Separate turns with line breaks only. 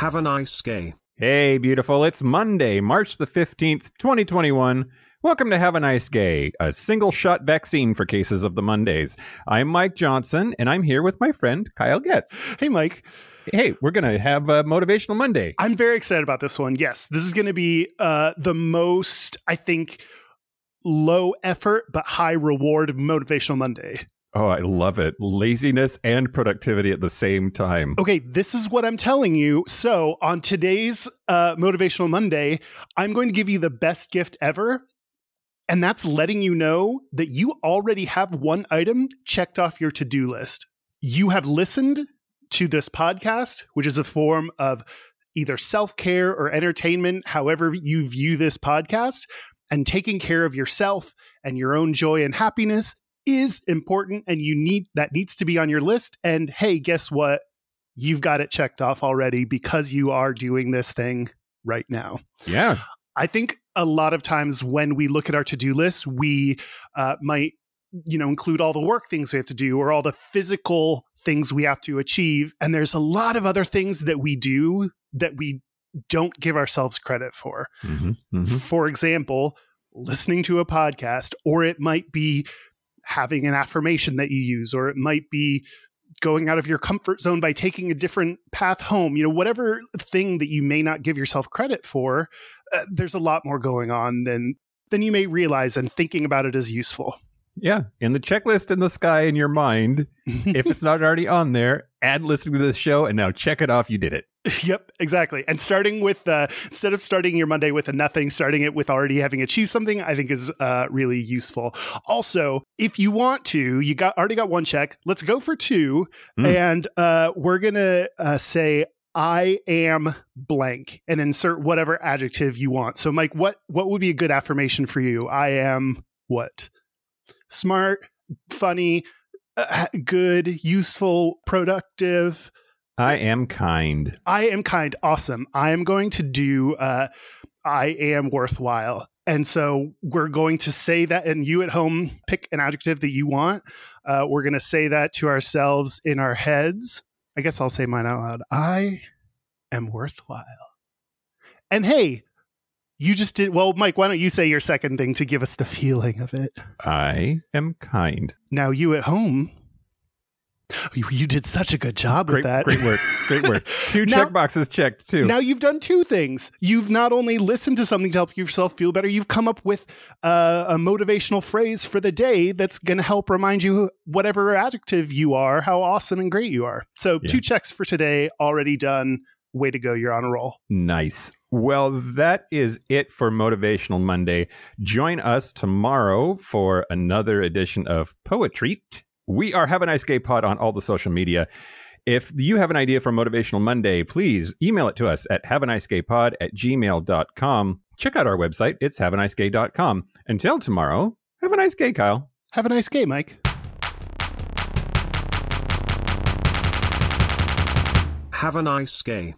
Have a nice day.
Hey, beautiful. It's Monday, March the 15th, 2021. Welcome to Have a Nice Gay, a single shot vaccine for cases of the Mondays. I'm Mike Johnson, and I'm here with my friend Kyle Getz.
Hey, Mike.
Hey, we're going to have a Motivational Monday.
I'm very excited about this one. Yes, this is going to be uh, the most, I think, low effort but high reward Motivational Monday.
Oh, I love it. Laziness and productivity at the same time.
Okay, this is what I'm telling you. So, on today's uh, Motivational Monday, I'm going to give you the best gift ever. And that's letting you know that you already have one item checked off your to do list. You have listened to this podcast, which is a form of either self care or entertainment, however you view this podcast. And taking care of yourself and your own joy and happiness is important and you need that needs to be on your list. And hey guess what? You've got it checked off already because you are doing this thing right now.
Yeah.
i think a lot of times when we look at our to-do list we uh, might you know include all the work things we have to do or all the physical things we have to achieve. And there's a lot of other things that we do that we don't give ourselves credit for.
Mhm, mhm.
for example listening to a podcast or it might be having an affirmation that you use or it might be going out of your comfort zone by taking a different path home you know whatever thing that you may not give yourself credit for uh, there's a lot more going on than than you may realize and thinking about it is useful
Yeah. In the checklist in the sky in your mind, if it's not already on there, add listening to this show and now check it off. You did it.
yep exactly. And starting with uh, instead of starting your monday with a nothing starting it with already having achieved something i think is uh, really useful. Also if you want to you got already got one check. Let's go for two
Mm.
and uh, we're gonna uh, say i am blank and insert whatever adjective you want. So mike what what would be a good affirmation for you? I am what? Smart funny uh, good useful productive
I am kind.
I am kind. Awesome. I am going to do uh I am worthwhile. And so we're going to say that and you at home pick an adjective that you want. Uh we're going to say that to ourselves in our heads. I guess I'll say mine out loud. I am worthwhile. And hey, you just did well, Mike, why don't you say your second thing to give us the feeling of it?
I am kind.
Now you at home you, did such a good job
Great,
with that.
great work. Great work. Two
Now-
check boxes checked too.
Now you've done two things. You've not only listened to something to help yourself feel better, you've come up with uh, a motivational phrase for the day that's going to help remind you, whatever adjective you are, how awesome and great you are. So,
Yeah.
two checks for today already done. Way to go. You're on a roll.
Nice. Well, that is it for Motivational Monday. Join us tomorrow for another edition of Poetry. We are Have a Nice Gay Pod on all the social media. If you have an idea for Motivational Monday, please email it to us at have a nice gay pod at gmail.com. Check out our website. It's have a nice gay.com. Until tomorrow, have a nice gay, Kyle.
Have a nice day, Mike.
Have a nice gay.